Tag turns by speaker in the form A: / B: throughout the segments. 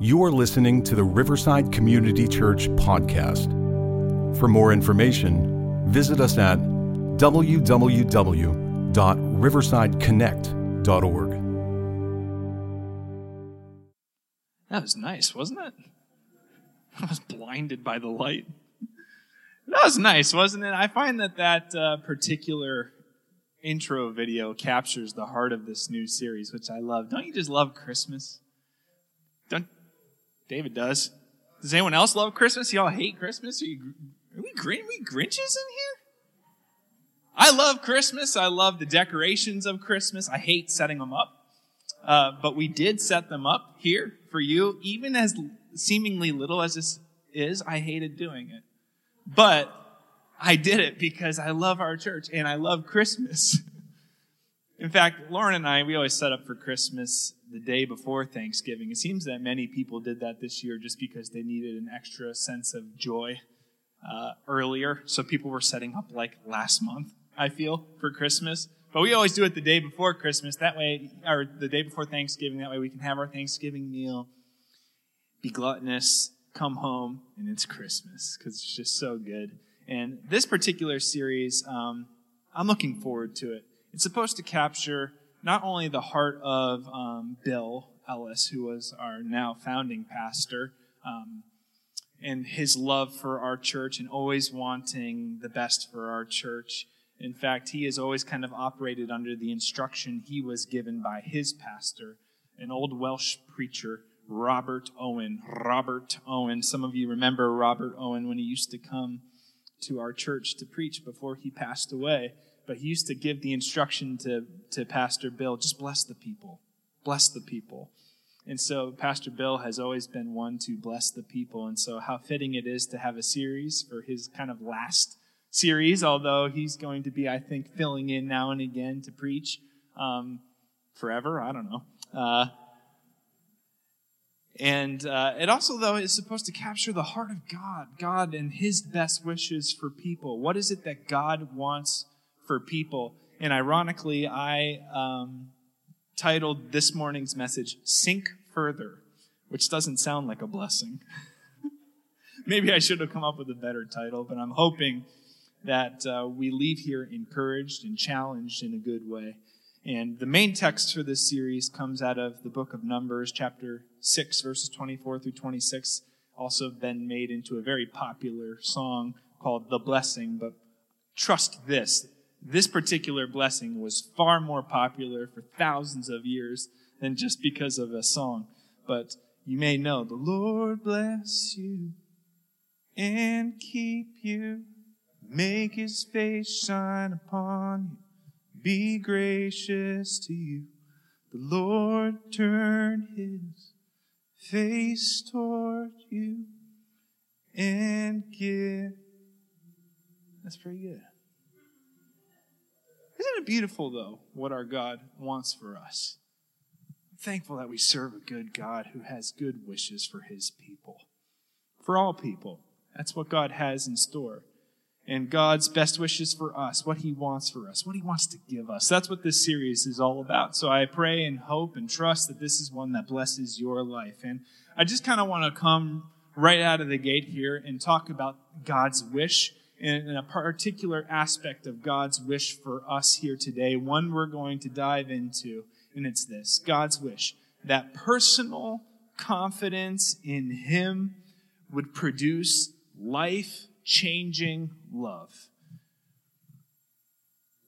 A: You are listening to the Riverside Community Church podcast. For more information, visit us at www.riversideconnect.org.
B: That was nice, wasn't it? I was blinded by the light. That was nice, wasn't it? I find that that uh, particular intro video captures the heart of this new series, which I love. Don't you just love Christmas? Don't David does. Does anyone else love Christmas? Y'all hate Christmas? Are, you, are we, we Grinches in here? I love Christmas. I love the decorations of Christmas. I hate setting them up. Uh, but we did set them up here for you. Even as seemingly little as this is, I hated doing it. But I did it because I love our church and I love Christmas. In fact, Lauren and I, we always set up for Christmas the day before Thanksgiving. It seems that many people did that this year just because they needed an extra sense of joy uh, earlier. So people were setting up like last month, I feel, for Christmas. But we always do it the day before Christmas. That way, or the day before Thanksgiving. That way we can have our Thanksgiving meal, be gluttonous, come home, and it's Christmas because it's just so good. And this particular series, um, I'm looking forward to it. It's supposed to capture not only the heart of um, Bill Ellis, who was our now founding pastor, um, and his love for our church and always wanting the best for our church. In fact, he has always kind of operated under the instruction he was given by his pastor, an old Welsh preacher, Robert Owen. Robert Owen. Some of you remember Robert Owen when he used to come to our church to preach before he passed away but he used to give the instruction to, to Pastor Bill just bless the people. Bless the people. And so Pastor Bill has always been one to bless the people. And so, how fitting it is to have a series for his kind of last series, although he's going to be, I think, filling in now and again to preach um, forever. I don't know. Uh, and uh, it also, though, is supposed to capture the heart of God, God and His best wishes for people. What is it that God wants for people. And ironically, I um, titled this morning's message, Sink Further, which doesn't sound like a blessing. Maybe I should have come up with a better title, but I'm hoping that uh, we leave here encouraged and challenged in a good way. And the main text for this series comes out of the book of Numbers, chapter 6, verses 24 through 26, also been made into a very popular song called The Blessing. But trust this this particular blessing was far more popular for thousands of years than just because of a song. But you may know the Lord bless you and keep you, make his face shine upon you, be gracious to you. The Lord turn his face toward you and give. That's pretty good. Isn't it beautiful, though, what our God wants for us? I'm thankful that we serve a good God who has good wishes for his people, for all people. That's what God has in store. And God's best wishes for us, what he wants for us, what he wants to give us. That's what this series is all about. So I pray and hope and trust that this is one that blesses your life. And I just kind of want to come right out of the gate here and talk about God's wish in a particular aspect of God's wish for us here today, one we're going to dive into, and it's this God's wish that personal confidence in Him would produce life changing love.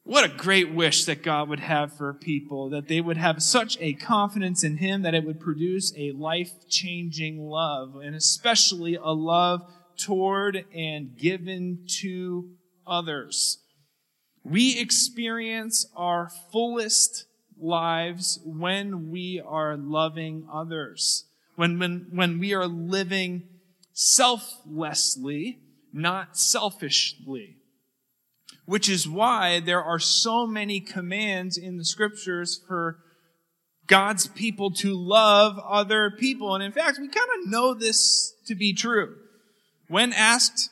B: What a great wish that God would have for people, that they would have such a confidence in Him that it would produce a life changing love, and especially a love toward and given to others. We experience our fullest lives when we are loving others, when, when, when we are living selflessly, not selfishly. Which is why there are so many commands in the scriptures for God's people to love other people. And in fact, we kind of know this to be true. When asked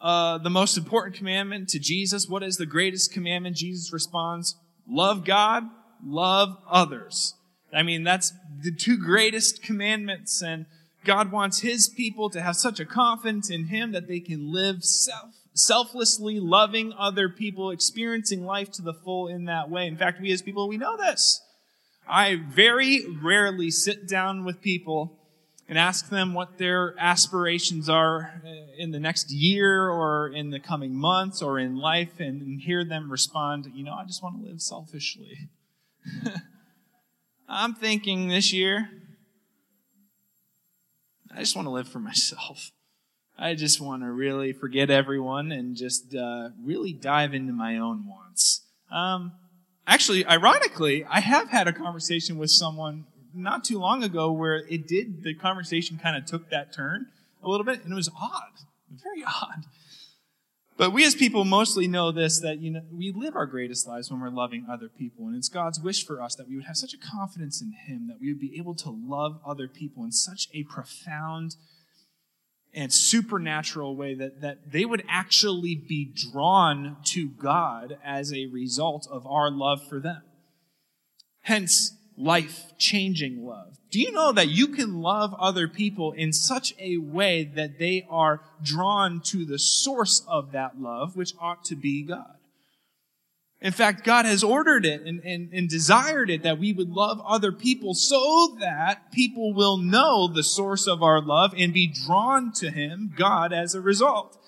B: uh, the most important commandment to Jesus, what is the greatest commandment? Jesus responds, love God, love others. I mean, that's the two greatest commandments, and God wants His people to have such a confidence in Him that they can live self, selflessly loving other people, experiencing life to the full in that way. In fact, we as people, we know this. I very rarely sit down with people and ask them what their aspirations are uh, in the next year or in the coming months or in life and hear them respond, you know, I just want to live selfishly. I'm thinking this year, I just want to live for myself. I just want to really forget everyone and just uh, really dive into my own wants. Um, actually, ironically, I have had a conversation with someone not too long ago where it did, the conversation kind of took that turn a little bit, and it was odd, very odd. But we as people mostly know this that you know we live our greatest lives when we're loving other people and it's God's wish for us that we would have such a confidence in him that we would be able to love other people in such a profound and supernatural way that, that they would actually be drawn to God as a result of our love for them. Hence, life changing love. Do you know that you can love other people in such a way that they are drawn to the source of that love, which ought to be God? In fact, God has ordered it and, and, and desired it that we would love other people so that people will know the source of our love and be drawn to Him, God, as a result.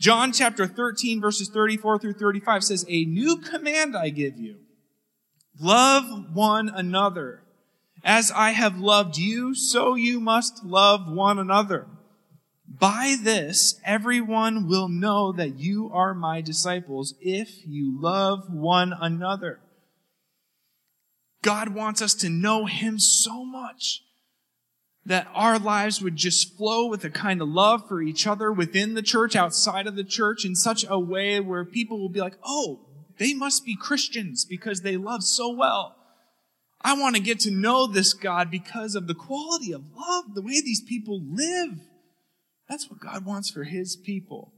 B: John chapter 13 verses 34 through 35 says, A new command I give you Love one another. As I have loved you, so you must love one another. By this, everyone will know that you are my disciples if you love one another. God wants us to know Him so much that our lives would just flow with a kind of love for each other within the church, outside of the church, in such a way where people will be like, oh, they must be Christians because they love so well. I want to get to know this God because of the quality of love, the way these people live. That's what God wants for his people.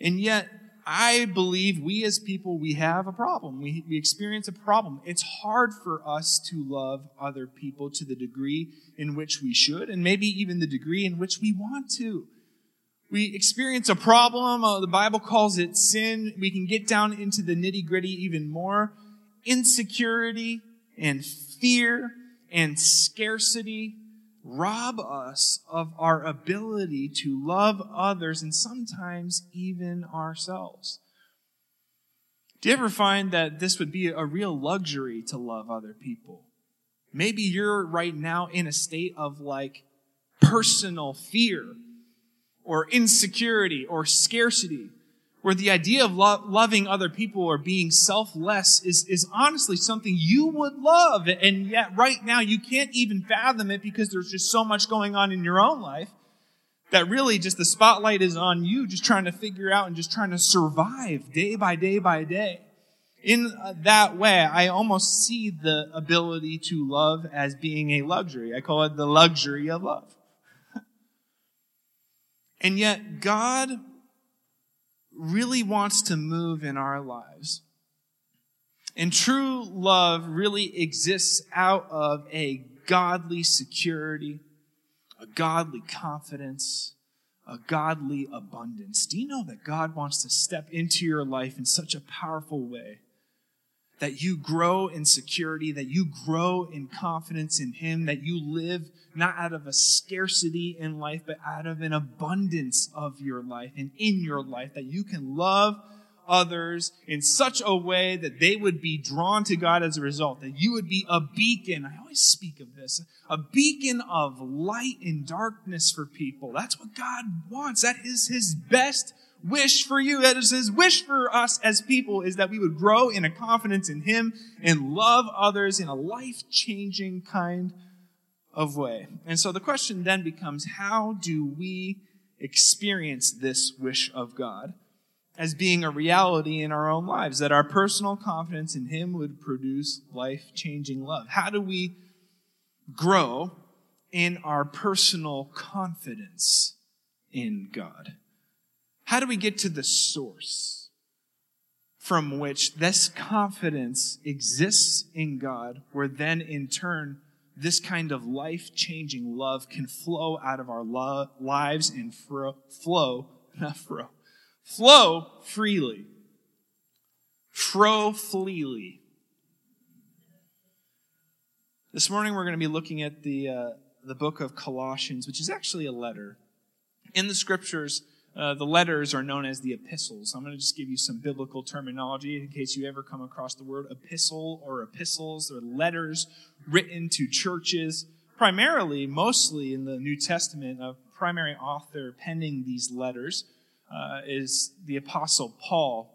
B: And yet, I believe we as people, we have a problem. We, we experience a problem. It's hard for us to love other people to the degree in which we should, and maybe even the degree in which we want to we experience a problem. Uh, the Bible calls it sin. We can get down into the nitty gritty even more. Insecurity and fear and scarcity rob us of our ability to love others and sometimes even ourselves. Do you ever find that this would be a real luxury to love other people? Maybe you're right now in a state of like personal fear or insecurity or scarcity, where the idea of lo- loving other people or being selfless is, is honestly something you would love. And yet right now you can't even fathom it because there's just so much going on in your own life that really just the spotlight is on you just trying to figure out and just trying to survive day by day by day. In uh, that way, I almost see the ability to love as being a luxury. I call it the luxury of love. And yet, God really wants to move in our lives. And true love really exists out of a godly security, a godly confidence, a godly abundance. Do you know that God wants to step into your life in such a powerful way? That you grow in security, that you grow in confidence in Him, that you live not out of a scarcity in life, but out of an abundance of your life and in your life, that you can love others in such a way that they would be drawn to God as a result, that you would be a beacon. I always speak of this a beacon of light in darkness for people. That's what God wants. That is His best wish for you. That is His wish for us as people is that we would grow in a confidence in Him and love others in a life changing kind of way. And so the question then becomes how do we experience this wish of God as being a reality in our own lives, that our personal confidence in Him would produce life changing love? How do we grow in our personal confidence in God? How do we get to the source from which this confidence exists in God, where then in turn this kind of life changing love can flow out of our lo- lives and fro- flow, not fro, flow freely. Fro freely. This morning we're going to be looking at the, uh, the book of Colossians, which is actually a letter. In the scriptures, uh, the letters are known as the epistles. I'm going to just give you some biblical terminology in case you ever come across the word epistle or epistles. or letters written to churches, primarily, mostly in the New Testament. A primary author penning these letters uh, is the Apostle Paul.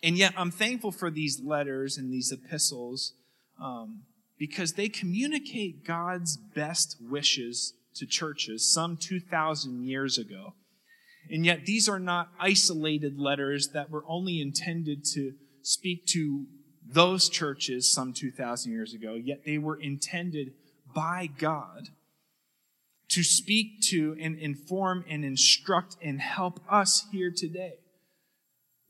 B: And yet, I'm thankful for these letters and these epistles um, because they communicate God's best wishes to churches some 2,000 years ago. And yet, these are not isolated letters that were only intended to speak to those churches some 2,000 years ago, yet they were intended by God to speak to and inform and instruct and help us here today.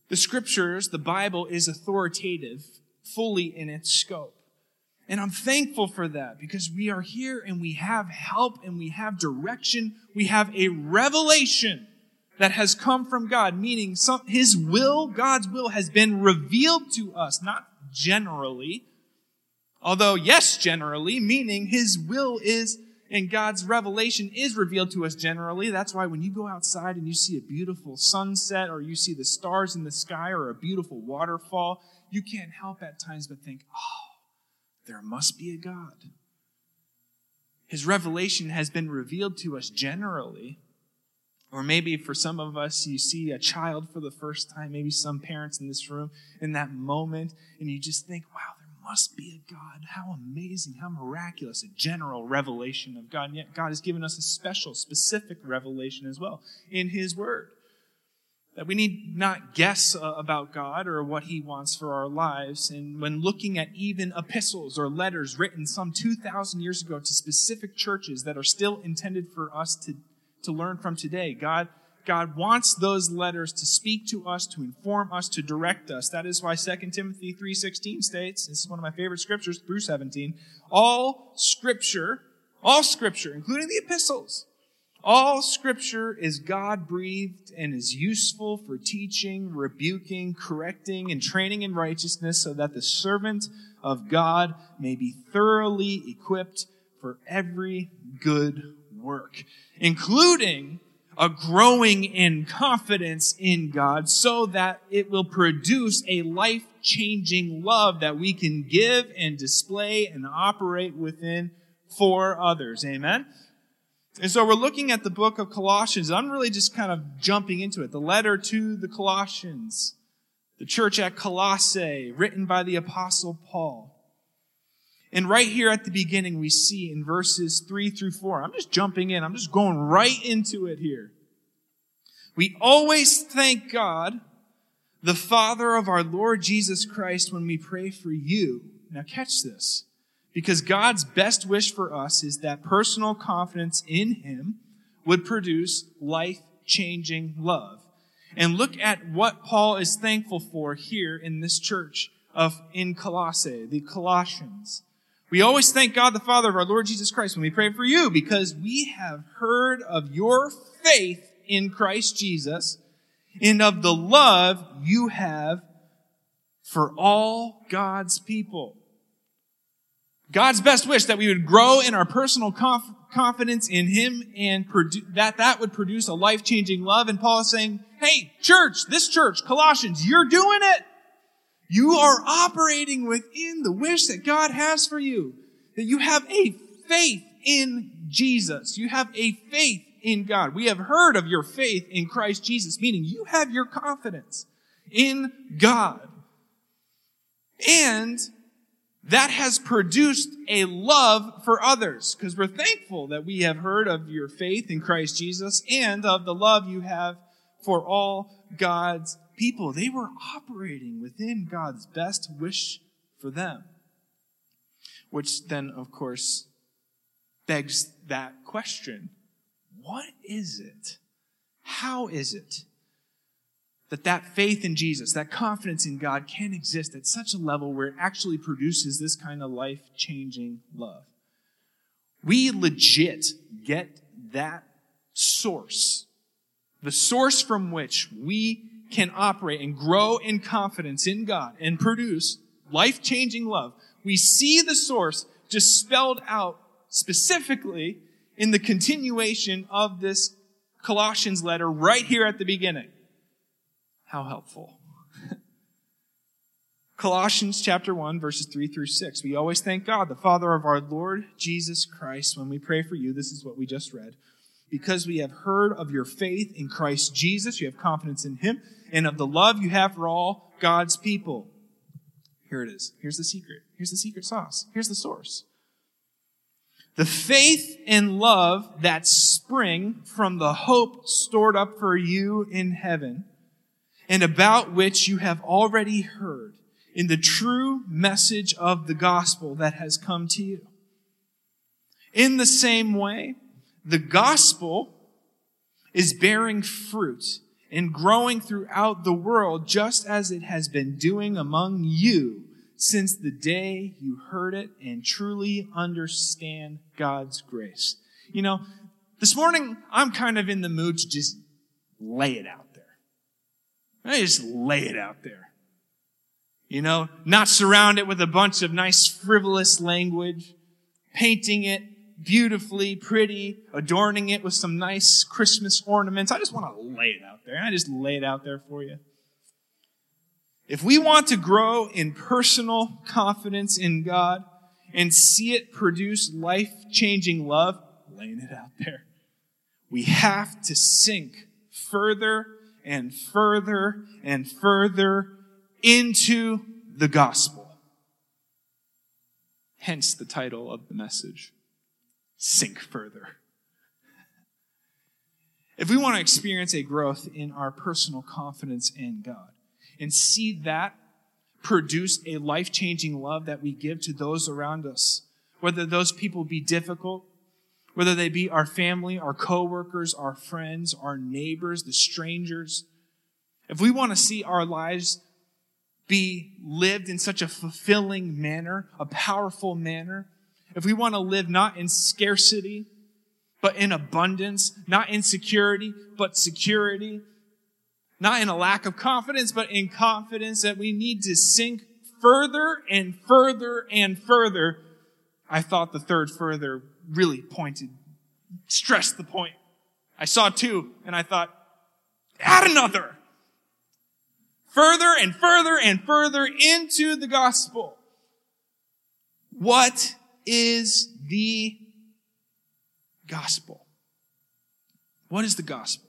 B: The scriptures, the Bible, is authoritative fully in its scope. And I'm thankful for that because we are here and we have help and we have direction. We have a revelation that has come from God, meaning some, His will, God's will, has been revealed to us, not generally, although, yes, generally, meaning His will is, and God's revelation is revealed to us generally. That's why when you go outside and you see a beautiful sunset, or you see the stars in the sky, or a beautiful waterfall, you can't help at times but think, oh, there must be a God. His revelation has been revealed to us generally, or maybe for some of us, you see a child for the first time, maybe some parents in this room in that moment, and you just think, wow, there must be a God. How amazing, how miraculous, a general revelation of God. And yet, God has given us a special, specific revelation as well in His Word. That we need not guess uh, about God or what He wants for our lives. And when looking at even epistles or letters written some 2,000 years ago to specific churches that are still intended for us to to learn from today. God, God wants those letters to speak to us, to inform us, to direct us. That is why 2 Timothy 3.16 states, this is one of my favorite scriptures, through 17, all scripture, all scripture, including the epistles, all scripture is God breathed and is useful for teaching, rebuking, correcting, and training in righteousness so that the servant of God may be thoroughly equipped for every good work, including a growing in confidence in God so that it will produce a life changing love that we can give and display and operate within for others. Amen. And so we're looking at the book of Colossians. I'm really just kind of jumping into it. The letter to the Colossians, the church at Colossae, written by the apostle Paul. And right here at the beginning, we see in verses 3 through 4, I'm just jumping in, I'm just going right into it here. We always thank God, the Father of our Lord Jesus Christ, when we pray for you. Now, catch this. Because God's best wish for us is that personal confidence in Him would produce life changing love. And look at what Paul is thankful for here in this church of in Colossae, the Colossians. We always thank God the Father of our Lord Jesus Christ when we pray for you because we have heard of your faith in Christ Jesus and of the love you have for all God's people. God's best wish that we would grow in our personal conf- confidence in Him and produ- that that would produce a life-changing love. And Paul is saying, hey, church, this church, Colossians, you're doing it. You are operating within the wish that God has for you. That you have a faith in Jesus. You have a faith in God. We have heard of your faith in Christ Jesus, meaning you have your confidence in God. And that has produced a love for others because we're thankful that we have heard of your faith in Christ Jesus and of the love you have for all God's people, they were operating within God's best wish for them. Which then, of course, begs that question What is it? How is it that that faith in Jesus, that confidence in God can exist at such a level where it actually produces this kind of life changing love? we legit get that source, the source from which we can operate and grow in confidence in God and produce life changing love. We see the source just spelled out specifically in the continuation of this Colossians letter right here at the beginning. How helpful. Colossians chapter 1 verses 3 through 6. We always thank God, the Father of our Lord Jesus Christ, when we pray for you. This is what we just read. Because we have heard of your faith in Christ Jesus, you have confidence in him, and of the love you have for all God's people. Here it is. Here's the secret. Here's the secret sauce. Here's the source. The faith and love that spring from the hope stored up for you in heaven and about which you have already heard in the true message of the gospel that has come to you. In the same way, the gospel is bearing fruit and growing throughout the world just as it has been doing among you since the day you heard it and truly understand God's grace. You know, this morning I'm kind of in the mood to just lay it out there. I just lay it out there. You know, not surround it with a bunch of nice frivolous language, painting it beautifully, pretty, adorning it with some nice Christmas ornaments. I just want to lay it out there. I just lay it out there for you. If we want to grow in personal confidence in God and see it produce life changing love, laying it out there, we have to sink further and further and further into the gospel. Hence the title of the message Sink Further. If we want to experience a growth in our personal confidence in God and see that produce a life changing love that we give to those around us, whether those people be difficult, whether they be our family, our coworkers, our friends, our neighbors, the strangers, if we want to see our lives be lived in such a fulfilling manner, a powerful manner, if we want to live not in scarcity, but in abundance, not in security, but security, not in a lack of confidence, but in confidence that we need to sink further and further and further. I thought the third further really pointed, stressed the point. I saw two and I thought, add another further and further and further into the gospel. What is the gospel? What is the gospel?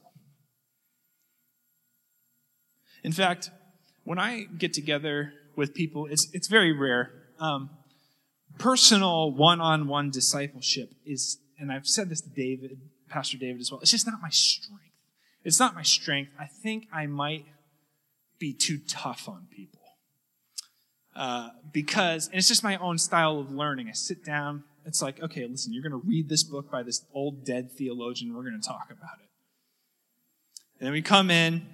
B: In fact, when I get together with people, it's, it's very rare. Um, personal one on one discipleship is, and I've said this to David, Pastor David as well, it's just not my strength. It's not my strength. I think I might be too tough on people. Uh, because, and it's just my own style of learning. I sit down, it's like, okay, listen, you're going to read this book by this old dead theologian, we're going to talk about it. And then we come in,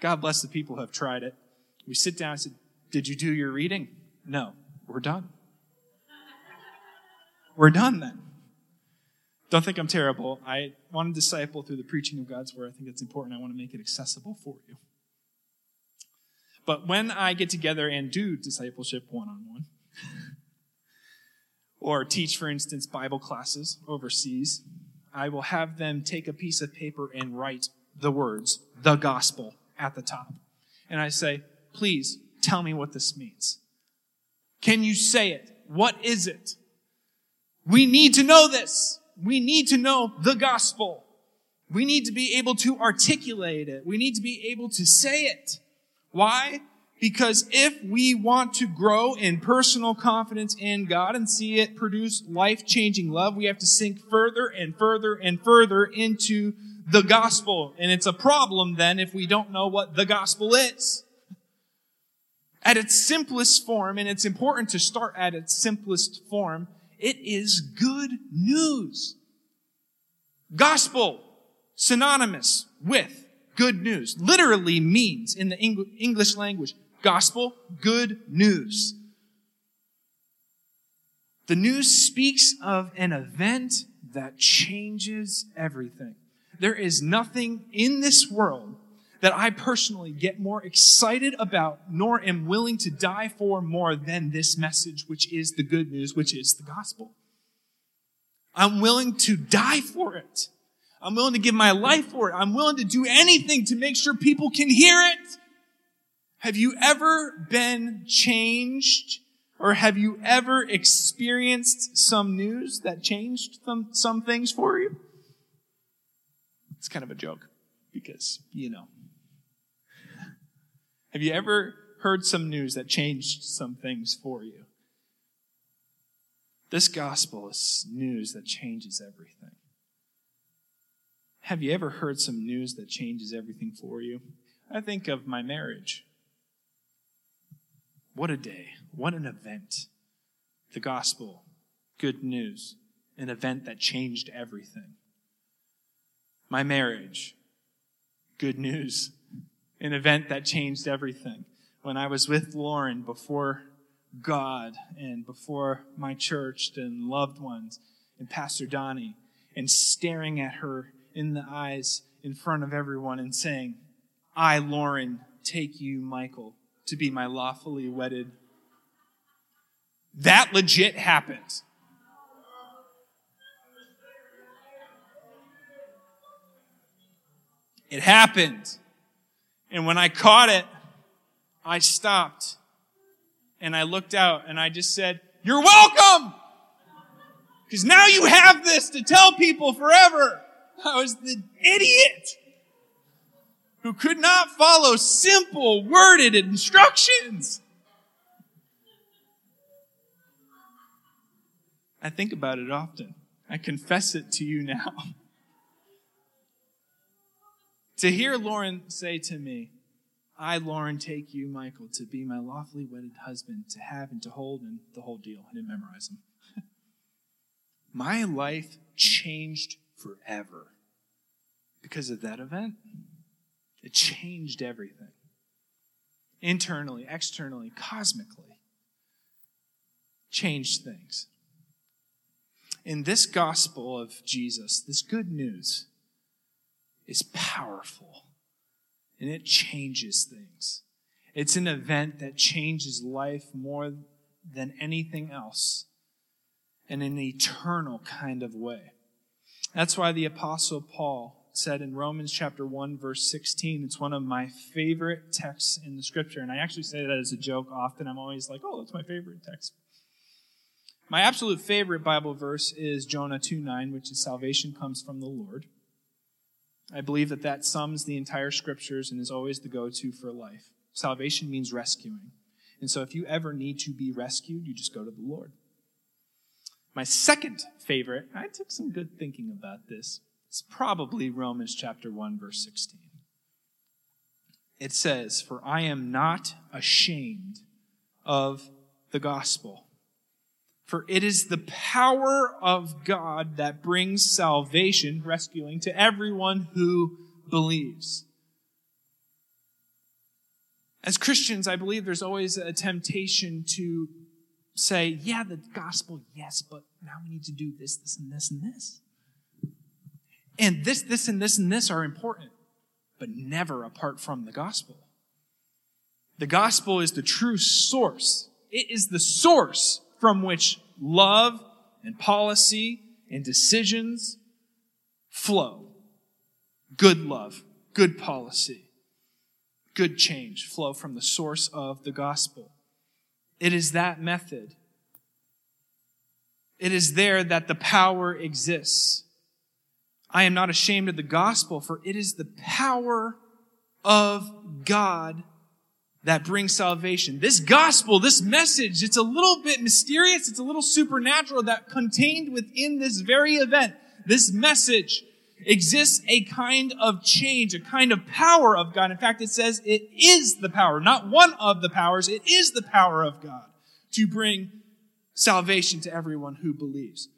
B: God bless the people who have tried it. We sit down and said, Did you do your reading? No, we're done. We're done then. Don't think I'm terrible. I want to disciple through the preaching of God's word. I think it's important. I want to make it accessible for you. But when I get together and do discipleship one on one, or teach, for instance, Bible classes overseas, I will have them take a piece of paper and write the words, the gospel, at the top. And I say, please tell me what this means. Can you say it? What is it? We need to know this. We need to know the gospel. We need to be able to articulate it. We need to be able to say it. Why? Because if we want to grow in personal confidence in God and see it produce life-changing love, we have to sink further and further and further into the gospel. And it's a problem then if we don't know what the gospel is. At its simplest form, and it's important to start at its simplest form, it is good news. Gospel, synonymous with good news literally means in the English language gospel, good news. The news speaks of an event that changes everything. There is nothing in this world that I personally get more excited about, nor am willing to die for more than this message, which is the good news, which is the gospel. I'm willing to die for it. I'm willing to give my life for it. I'm willing to do anything to make sure people can hear it. Have you ever been changed or have you ever experienced some news that changed some, some things for you? It's kind of a joke because, you know. Have you ever heard some news that changed some things for you? This gospel is news that changes everything. Have you ever heard some news that changes everything for you? I think of my marriage. What a day. What an event. The gospel, good news, an event that changed everything. My marriage, good news, an event that changed everything. When I was with Lauren before God and before my church and loved ones and Pastor Donnie and staring at her in the eyes in front of everyone and saying, I, Lauren, take you, Michael, to be my lawfully wedded. That legit happened. It happened. And when I caught it, I stopped and I looked out and I just said, You're welcome! Because now you have this to tell people forever. I was the idiot who could not follow simple worded instructions. I think about it often. I confess it to you now. to hear Lauren say to me, I, Lauren, take you, Michael, to be my lawfully wedded husband, to have and to hold, and the whole deal. I didn't memorize them. my life changed forever because of that event. It changed everything internally, externally, cosmically. Changed things. In this gospel of Jesus, this good news is powerful and it changes things. It's an event that changes life more than anything else in an eternal kind of way. That's why the Apostle Paul said in Romans chapter 1, verse 16, it's one of my favorite texts in the scripture. And I actually say that as a joke often. I'm always like, oh, that's my favorite text. My absolute favorite Bible verse is Jonah 2 9, which is salvation comes from the Lord. I believe that that sums the entire scriptures and is always the go to for life. Salvation means rescuing. And so if you ever need to be rescued, you just go to the Lord. My second favorite, I took some good thinking about this. It's probably Romans chapter 1 verse 16. It says, "For I am not ashamed of the gospel, for it is the power of God that brings salvation, rescuing to everyone who believes." As Christians, I believe there's always a temptation to say, yeah, the gospel, yes, but now we need to do this, this, and this, and this. And this, this, and this, and this are important, but never apart from the gospel. The gospel is the true source. It is the source from which love and policy and decisions flow. Good love, good policy, good change flow from the source of the gospel. It is that method. It is there that the power exists. I am not ashamed of the gospel, for it is the power of God that brings salvation. This gospel, this message, it's a little bit mysterious, it's a little supernatural that contained within this very event, this message exists a kind of change, a kind of power of God. In fact, it says it is the power, not one of the powers, it is the power of God to bring salvation to everyone who believes.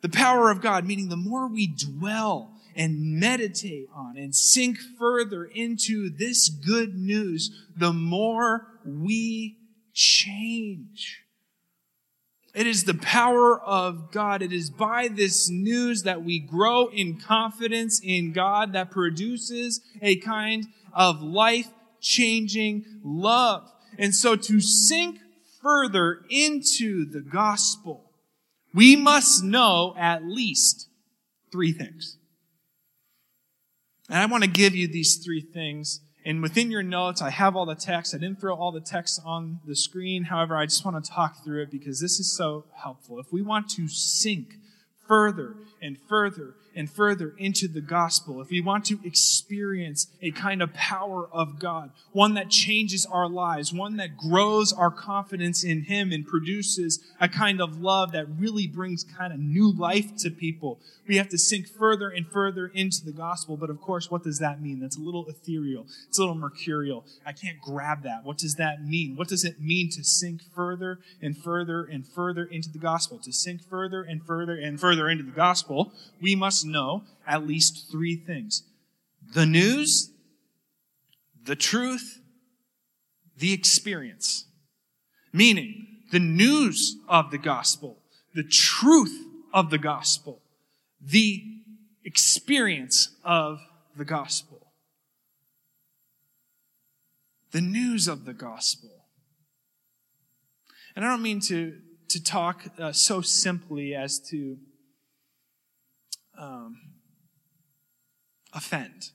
B: The power of God, meaning the more we dwell and meditate on and sink further into this good news, the more we change. It is the power of God. It is by this news that we grow in confidence in God that produces a kind of life changing love. And so to sink further into the gospel, we must know at least three things. And I want to give you these three things and within your notes, I have all the text. I didn't throw all the text on the screen. However, I just want to talk through it because this is so helpful. If we want to sink further and further and further into the gospel, if we want to experience a kind of power of God, one that changes our lives, one that grows our confidence in Him and produces a kind of love that really brings kind of new life to people, we have to sink further and further into the gospel. But of course, what does that mean? That's a little ethereal. It's a little mercurial. I can't grab that. What does that mean? What does it mean to sink further and further and further into the gospel? To sink further and further and further into the gospel, we must know at least three things the news, the truth, the experience. Meaning, the news of the gospel, the truth of the gospel, the experience of the gospel. The news of the gospel. And I don't mean to, to talk uh, so simply as to um, offend.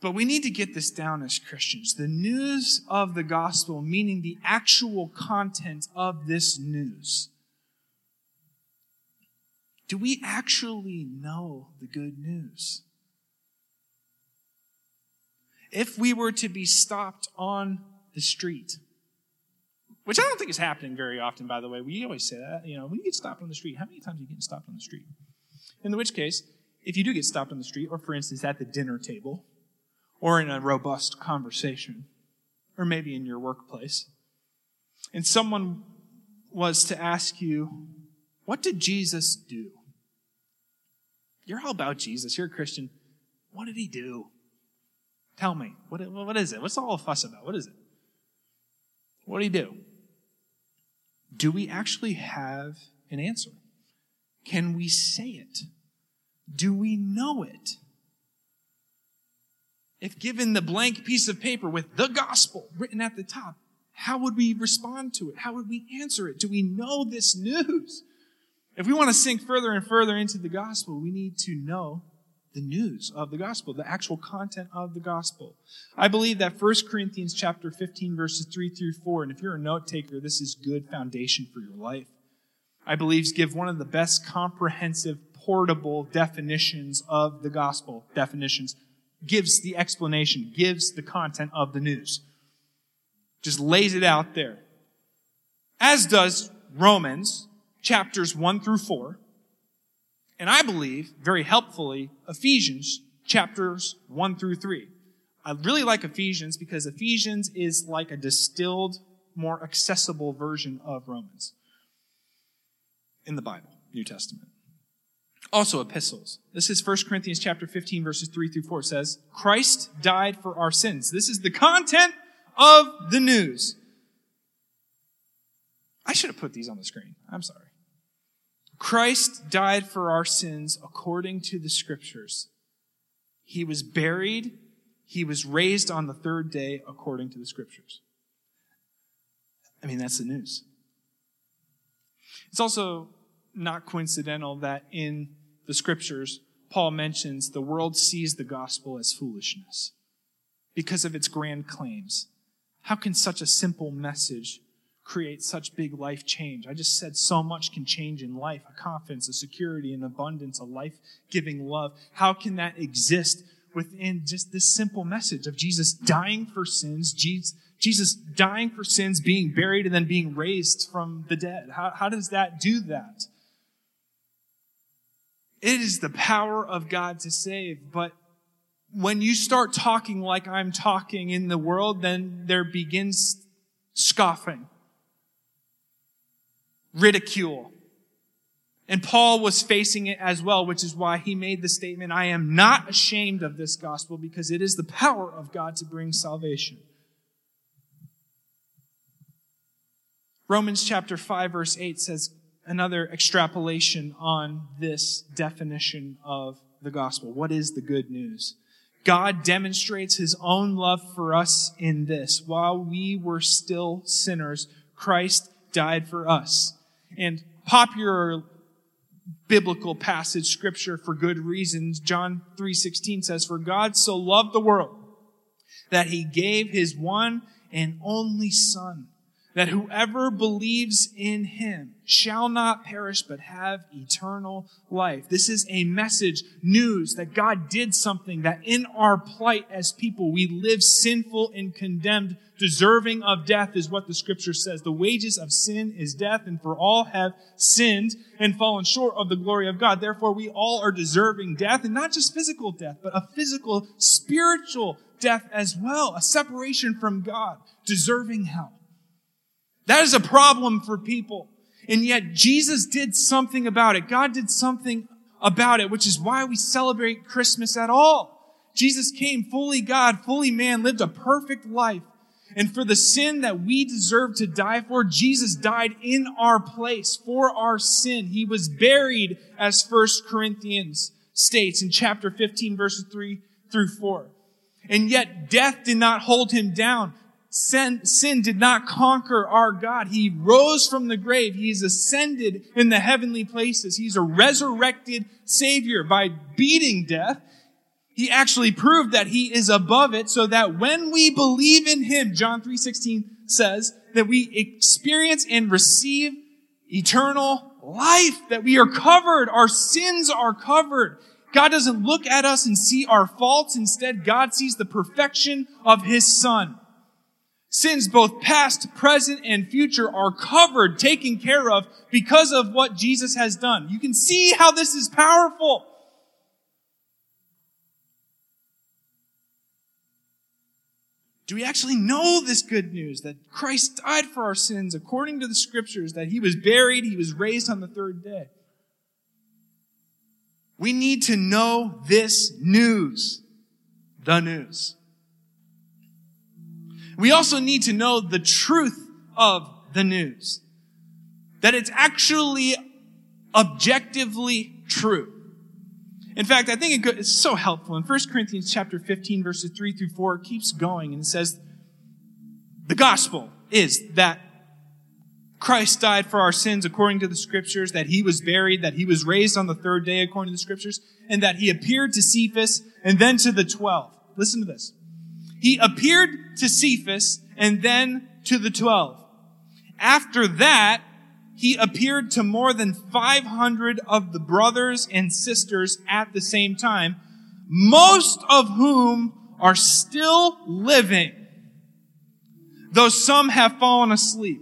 B: But we need to get this down as Christians. The news of the gospel, meaning the actual content of this news. Do we actually know the good news? If we were to be stopped on the street, which I don't think is happening very often, by the way. We always say that. You know, when you get stopped on the street, how many times are you getting stopped on the street? In which case, if you do get stopped on the street, or for instance at the dinner table, or in a robust conversation, or maybe in your workplace, and someone was to ask you, What did Jesus do? You're all about Jesus. You're a Christian. What did he do? Tell me. What, what is it? What's all the fuss about? What is it? What did he do? Do we actually have an answer? Can we say it? Do we know it? If given the blank piece of paper with the gospel written at the top, how would we respond to it? How would we answer it? Do we know this news? If we want to sink further and further into the gospel, we need to know the news of the gospel, the actual content of the gospel. I believe that 1 Corinthians chapter 15 verses 3 through 4, and if you're a note taker, this is good foundation for your life. I believe give one of the best comprehensive portable definitions of the gospel. Definitions. Gives the explanation. Gives the content of the news. Just lays it out there. As does romans chapters 1 through 4 and i believe very helpfully ephesians chapters 1 through 3 i really like ephesians because ephesians is like a distilled more accessible version of romans in the Bible, New Testament. Also epistles. This is 1 Corinthians chapter 15 verses 3 through 4 it says, Christ died for our sins. This is the content of the news. I should have put these on the screen. I'm sorry. Christ died for our sins according to the scriptures. He was buried. He was raised on the third day according to the scriptures. I mean, that's the news. It's also not coincidental that in the scriptures, Paul mentions the world sees the gospel as foolishness because of its grand claims. How can such a simple message create such big life change? I just said so much can change in life a confidence, a security, an abundance, a life giving love. How can that exist within just this simple message of Jesus dying for sins, Jesus, Jesus dying for sins, being buried, and then being raised from the dead? How, how does that do that? It is the power of God to save. But when you start talking like I'm talking in the world, then there begins scoffing, ridicule. And Paul was facing it as well, which is why he made the statement, I am not ashamed of this gospel because it is the power of God to bring salvation. Romans chapter 5 verse 8 says another extrapolation on this definition of the gospel. What is the good news? God demonstrates his own love for us in this. While we were still sinners, Christ died for us. And popular biblical passage scripture for good reasons, John 3:16 says, "For God so loved the world that he gave his one and only son, that whoever believes in him shall not perish but have eternal life. This is a message, news that God did something that in our plight as people, we live sinful and condemned, deserving of death is what the scripture says. The wages of sin is death and for all have sinned and fallen short of the glory of God. Therefore, we all are deserving death and not just physical death, but a physical, spiritual death as well, a separation from God, deserving hell. That is a problem for people. And yet Jesus did something about it. God did something about it, which is why we celebrate Christmas at all. Jesus came fully God, fully man, lived a perfect life. And for the sin that we deserve to die for, Jesus died in our place for our sin. He was buried, as First Corinthians states in chapter 15, verses 3 through 4. And yet death did not hold him down. Sin, sin did not conquer our God. He rose from the grave. He's ascended in the heavenly places. He's a resurrected Savior by beating death. He actually proved that he is above it so that when we believe in him, John 3.16 says, that we experience and receive eternal life, that we are covered. Our sins are covered. God doesn't look at us and see our faults. Instead, God sees the perfection of his son. Sins, both past, present, and future, are covered, taken care of because of what Jesus has done. You can see how this is powerful. Do we actually know this good news that Christ died for our sins according to the scriptures, that he was buried, he was raised on the third day? We need to know this news. The news. We also need to know the truth of the news. That it's actually objectively true. In fact, I think it's so helpful. In 1 Corinthians chapter 15, verses 3 through 4, it keeps going and it says, the gospel is that Christ died for our sins according to the scriptures, that he was buried, that he was raised on the third day according to the scriptures, and that he appeared to Cephas and then to the twelve. Listen to this. He appeared to Cephas and then to the twelve. After that, he appeared to more than 500 of the brothers and sisters at the same time, most of whom are still living, though some have fallen asleep.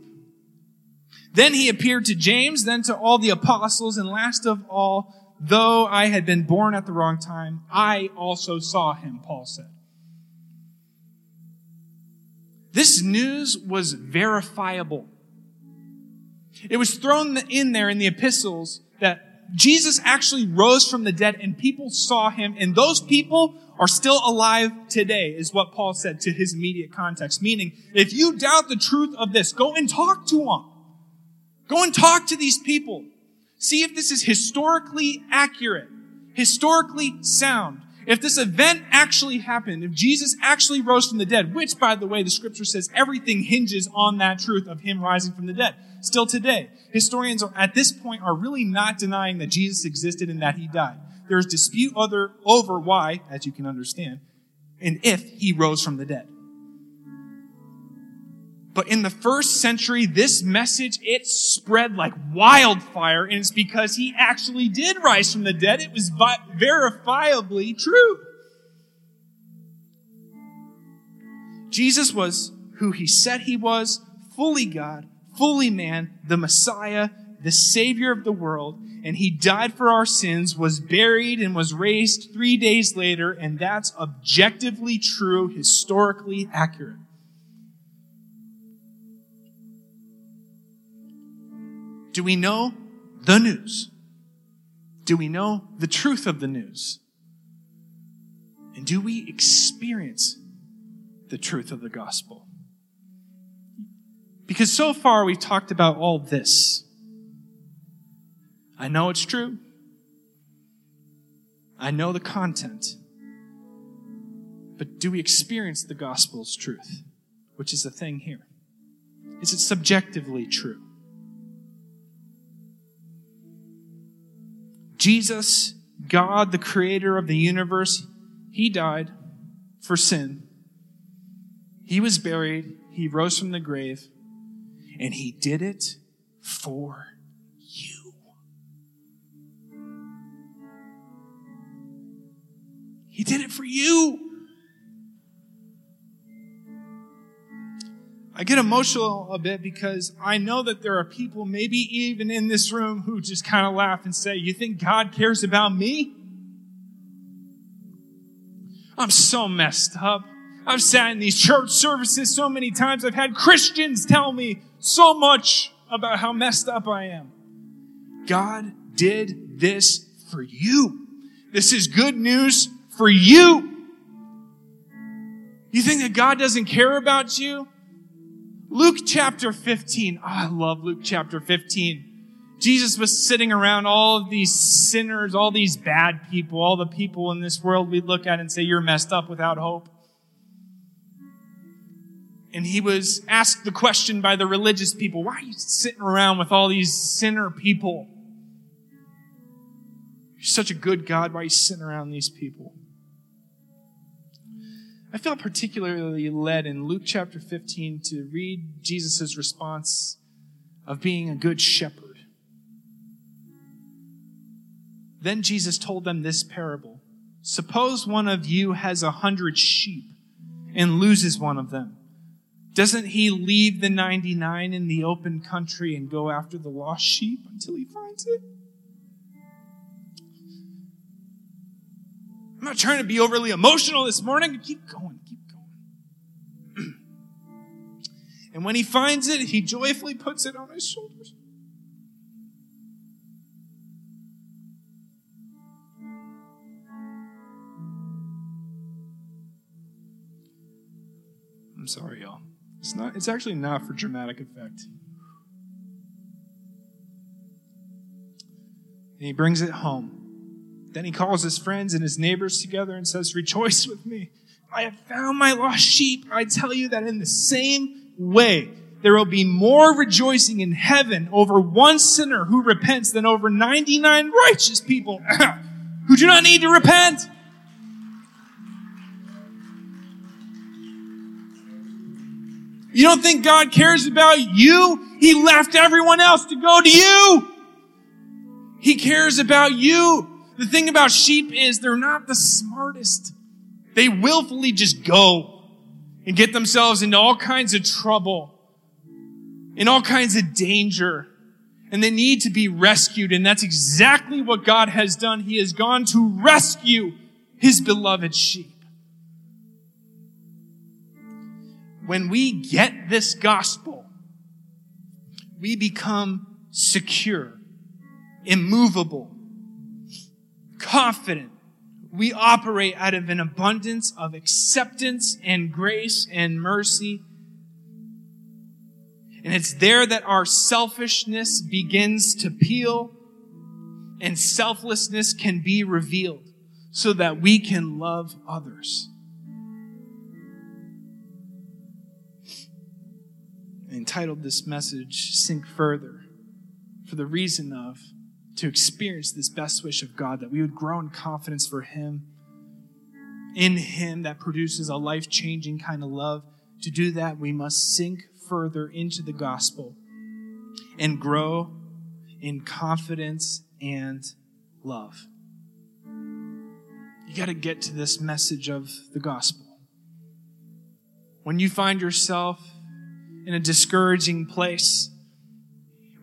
B: Then he appeared to James, then to all the apostles, and last of all, though I had been born at the wrong time, I also saw him, Paul said. This news was verifiable. It was thrown in there in the epistles that Jesus actually rose from the dead and people saw him and those people are still alive today is what Paul said to his immediate context. Meaning, if you doubt the truth of this, go and talk to them. Go and talk to these people. See if this is historically accurate, historically sound if this event actually happened, if Jesus actually rose from the dead, which, by the way, the scripture says everything hinges on that truth of him rising from the dead. Still today, historians are, at this point are really not denying that Jesus existed and that he died. There is dispute other, over why, as you can understand, and if he rose from the dead. But in the first century, this message, it spread like wildfire, and it's because he actually did rise from the dead. It was verifiably true. Jesus was who he said he was, fully God, fully man, the Messiah, the Savior of the world, and he died for our sins, was buried, and was raised three days later, and that's objectively true, historically accurate. Do we know the news? Do we know the truth of the news? And do we experience the truth of the gospel? Because so far we've talked about all this. I know it's true. I know the content. But do we experience the gospel's truth? Which is the thing here. Is it subjectively true? Jesus, God, the creator of the universe, he died for sin. He was buried. He rose from the grave. And he did it for you. He did it for you. I get emotional a bit because I know that there are people, maybe even in this room, who just kind of laugh and say, You think God cares about me? I'm so messed up. I've sat in these church services so many times. I've had Christians tell me so much about how messed up I am. God did this for you. This is good news for you. You think that God doesn't care about you? Luke chapter 15. Oh, I love Luke chapter 15. Jesus was sitting around all of these sinners, all these bad people, all the people in this world we look at and say, You're messed up without hope. And he was asked the question by the religious people Why are you sitting around with all these sinner people? You're such a good God. Why are you sitting around these people? I felt particularly led in Luke chapter 15 to read Jesus' response of being a good shepherd. Then Jesus told them this parable Suppose one of you has a hundred sheep and loses one of them. Doesn't he leave the 99 in the open country and go after the lost sheep until he finds it? I'm not trying to be overly emotional this morning. Keep going, keep going. and when he finds it, he joyfully puts it on his shoulders. I'm sorry, y'all. It's not it's actually not for dramatic effect. And he brings it home. Then he calls his friends and his neighbors together and says, Rejoice with me. I have found my lost sheep. I tell you that in the same way, there will be more rejoicing in heaven over one sinner who repents than over 99 righteous people who do not need to repent. You don't think God cares about you? He left everyone else to go to you. He cares about you. The thing about sheep is they're not the smartest. They willfully just go and get themselves into all kinds of trouble, in all kinds of danger, and they need to be rescued. And that's exactly what God has done. He has gone to rescue his beloved sheep. When we get this gospel, we become secure, immovable, confident. We operate out of an abundance of acceptance and grace and mercy. And it's there that our selfishness begins to peel and selflessness can be revealed so that we can love others. I entitled this message, Sink Further, for the reason of to experience this best wish of God, that we would grow in confidence for Him, in Him that produces a life changing kind of love. To do that, we must sink further into the gospel and grow in confidence and love. You got to get to this message of the gospel. When you find yourself in a discouraging place,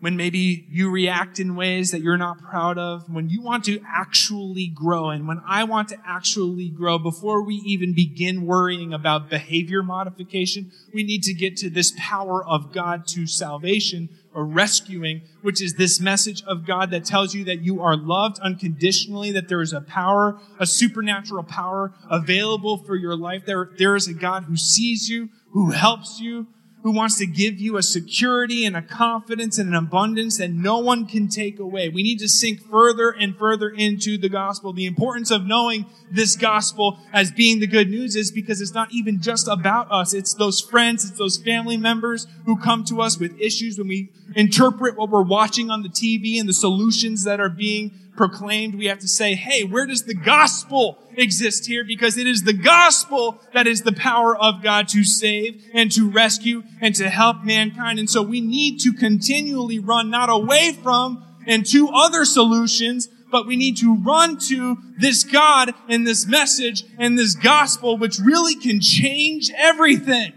B: when maybe you react in ways that you're not proud of, when you want to actually grow, and when I want to actually grow, before we even begin worrying about behavior modification, we need to get to this power of God to salvation or rescuing, which is this message of God that tells you that you are loved unconditionally, that there is a power, a supernatural power available for your life. There, there is a God who sees you, who helps you, who wants to give you a security and a confidence and an abundance that no one can take away. We need to sink further and further into the gospel. The importance of knowing this gospel as being the good news is because it's not even just about us. It's those friends, it's those family members who come to us with issues when we interpret what we're watching on the TV and the solutions that are being proclaimed, we have to say, hey, where does the gospel exist here? Because it is the gospel that is the power of God to save and to rescue and to help mankind. And so we need to continually run not away from and to other solutions, but we need to run to this God and this message and this gospel, which really can change everything.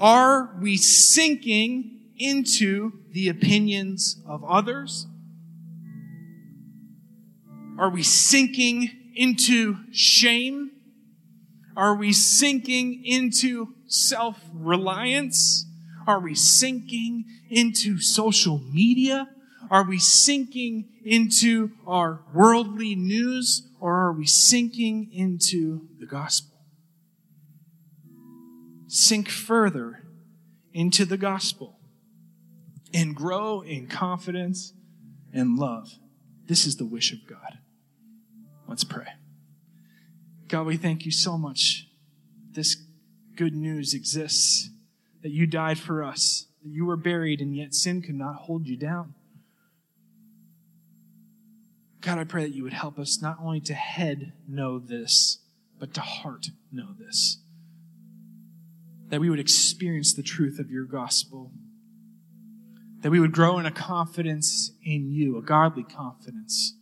B: Are we sinking into the opinions of others? Are we sinking into shame? Are we sinking into self reliance? Are we sinking into social media? Are we sinking into our worldly news? Or are we sinking into the gospel? Sink further into the gospel and grow in confidence and love. This is the wish of God. Let's pray. God, we thank you so much. This good news exists that you died for us, that you were buried, and yet sin could not hold you down. God, I pray that you would help us not only to head know this, but to heart know this. That we would experience the truth of your gospel that we would grow in a confidence in you, a godly confidence.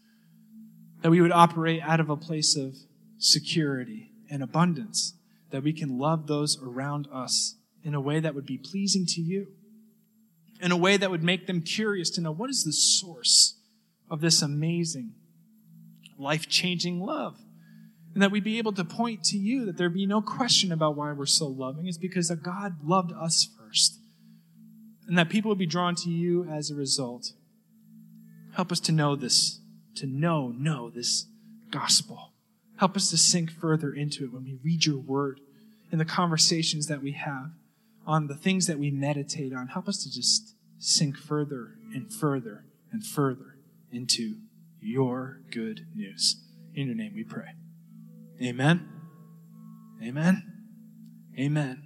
B: That we would operate out of a place of security and abundance. That we can love those around us in a way that would be pleasing to you. In a way that would make them curious to know what is the source of this amazing, life changing love. And that we'd be able to point to you, that there'd be no question about why we're so loving. It's because God loved us first and that people would be drawn to you as a result. Help us to know this, to know, know this gospel. Help us to sink further into it when we read your word, in the conversations that we have, on the things that we meditate on. Help us to just sink further and further and further into your good news. In your name we pray. Amen. Amen. Amen.